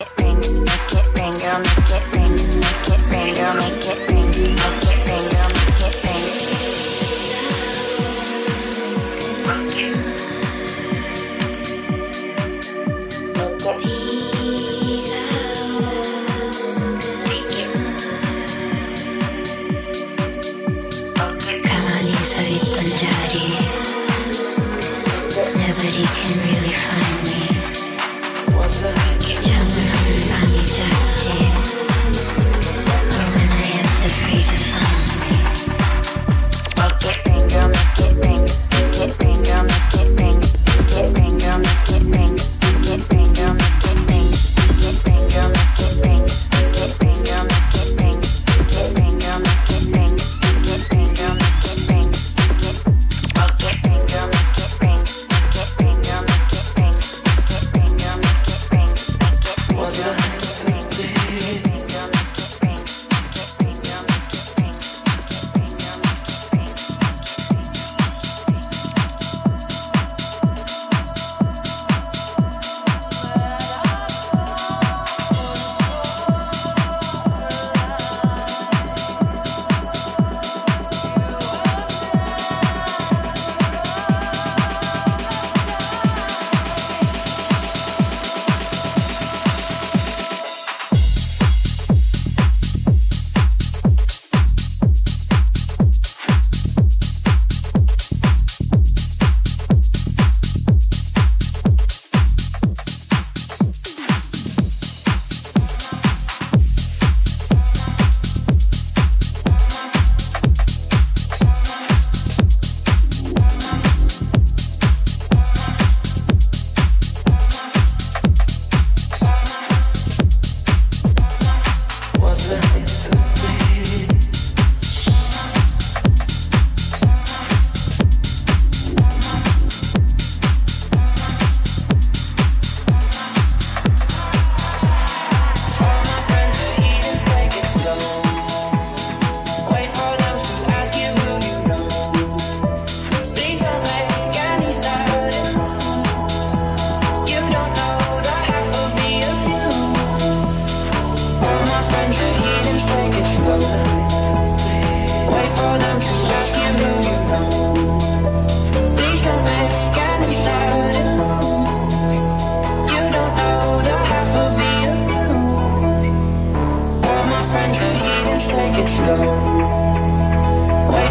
It rings.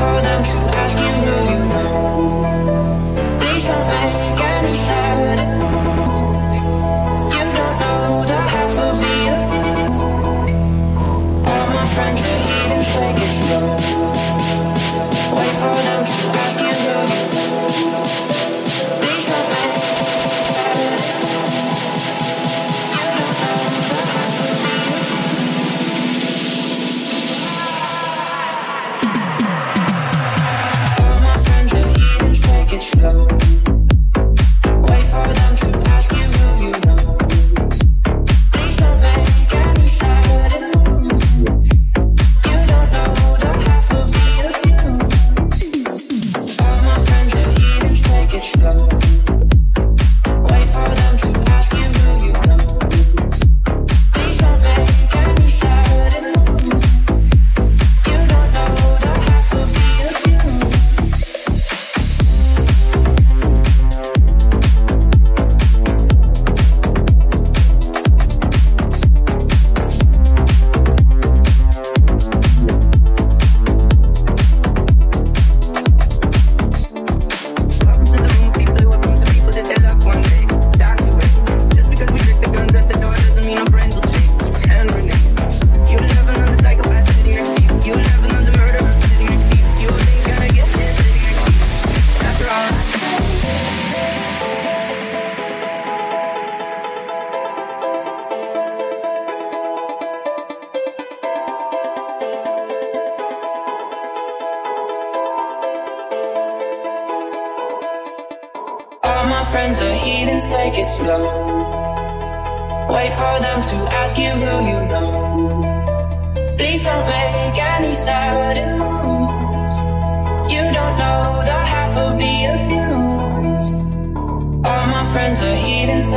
for them to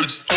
Right?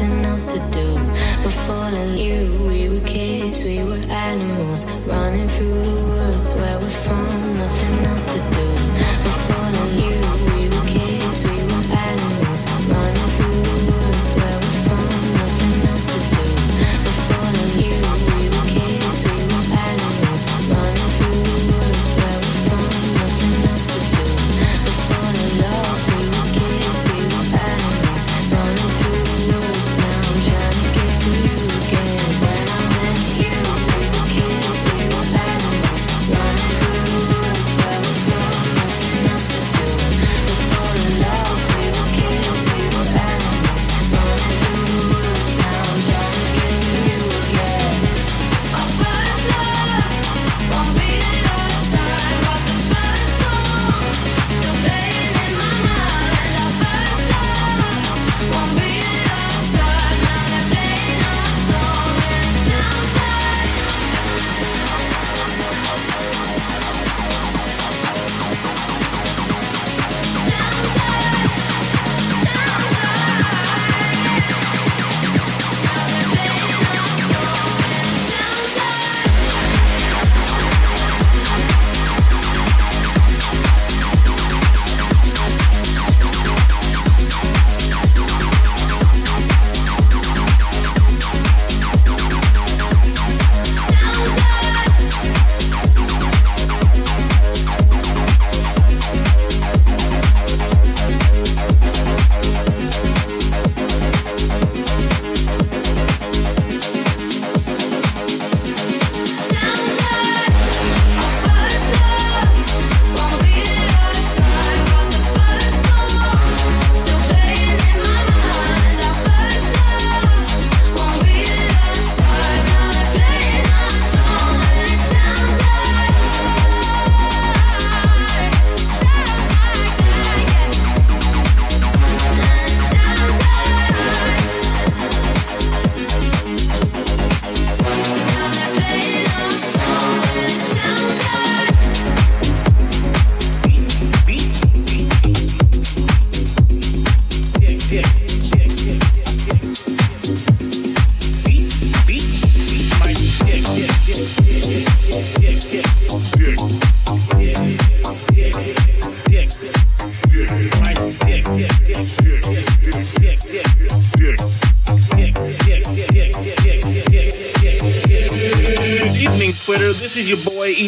nothing else to do. Before I knew we were kids, we were animals running through the woods where we're from. Nothing else to do.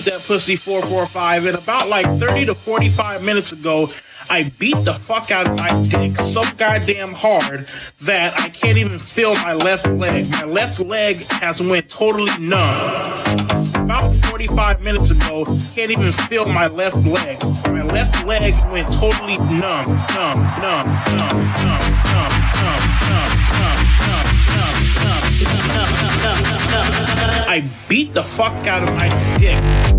That pussy 445. And about like 30 to 45 minutes ago, I beat the fuck out of my dick so goddamn hard that I can't even feel my left leg. My left leg has went totally numb. About 45 minutes ago. Can't even feel my left leg. My left leg went totally numb, numb, numb, numb, numb, numb, numb, numb, numb, numb, numb, numb. I beat the fuck out of my dick.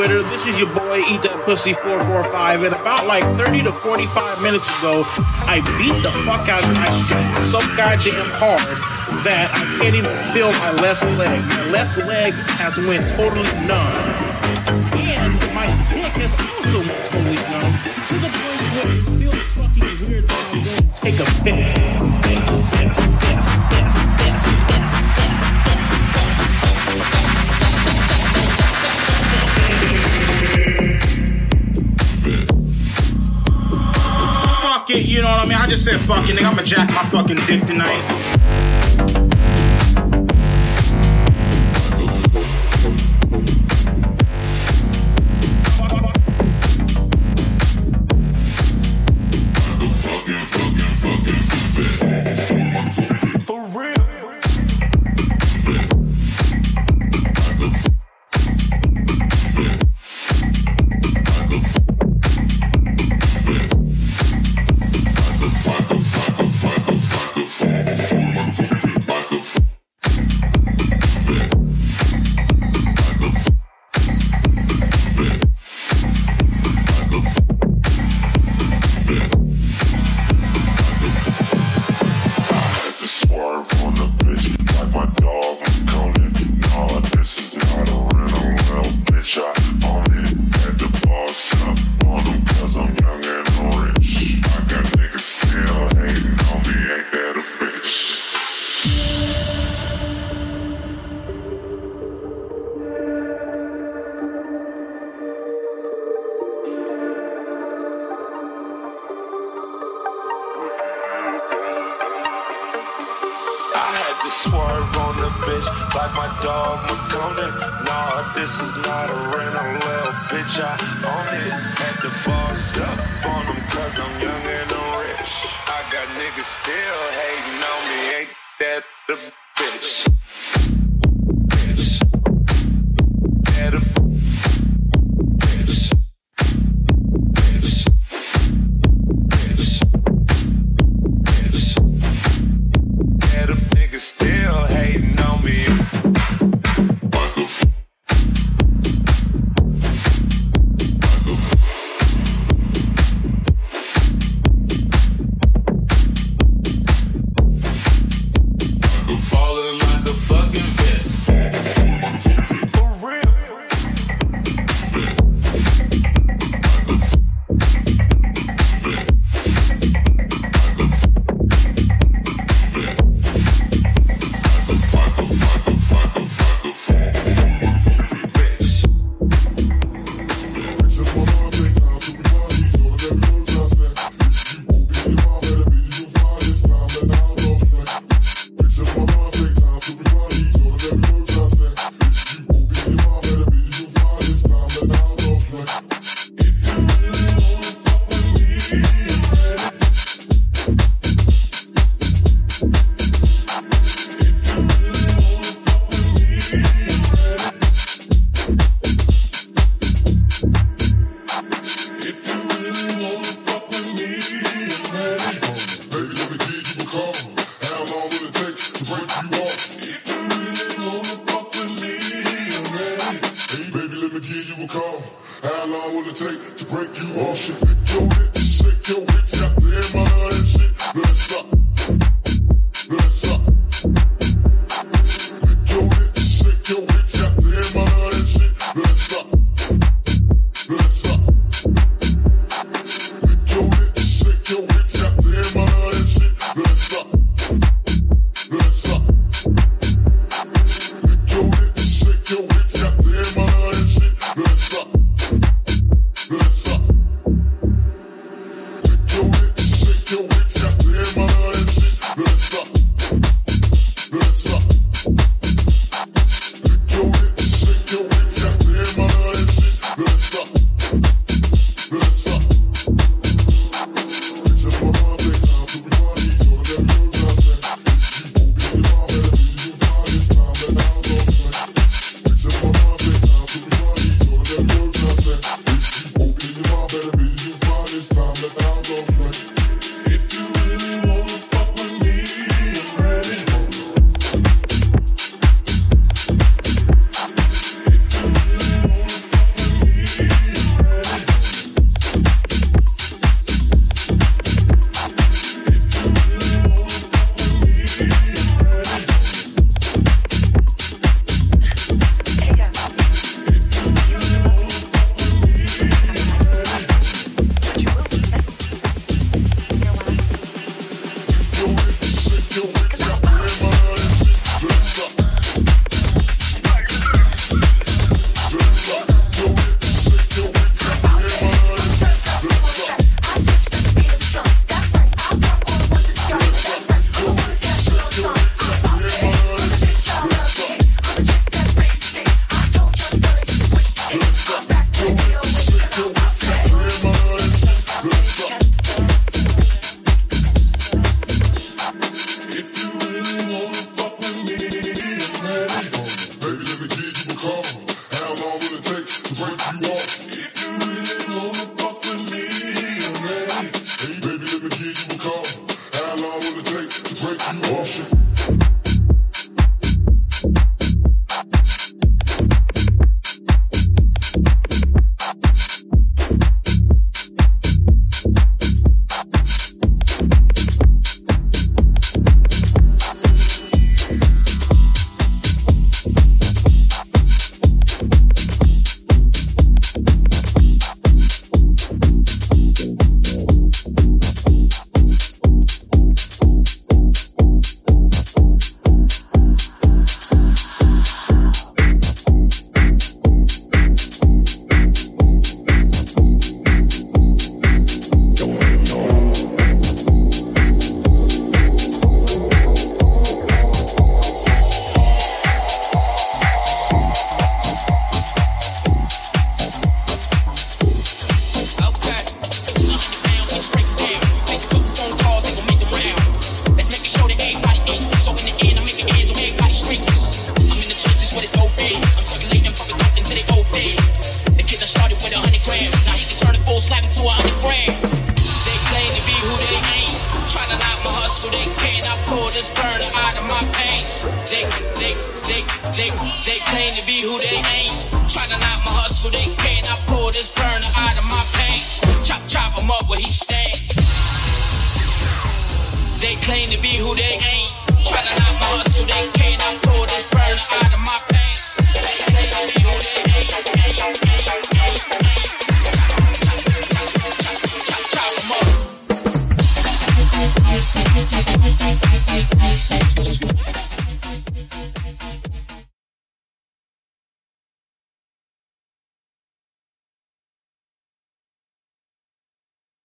Twitter. This is your boy, Eat That Pussy 445. And about like 30 to 45 minutes ago, I beat the fuck out of my dick so goddamn hard that I can't even feel my left leg. My left leg has went totally numb. And my dick has also went totally numb to the point where it feels fucking weird that I'm going to take a piss, it, you know what I mean? I just said fuck it, nigga. I'ma jack my fucking dick tonight.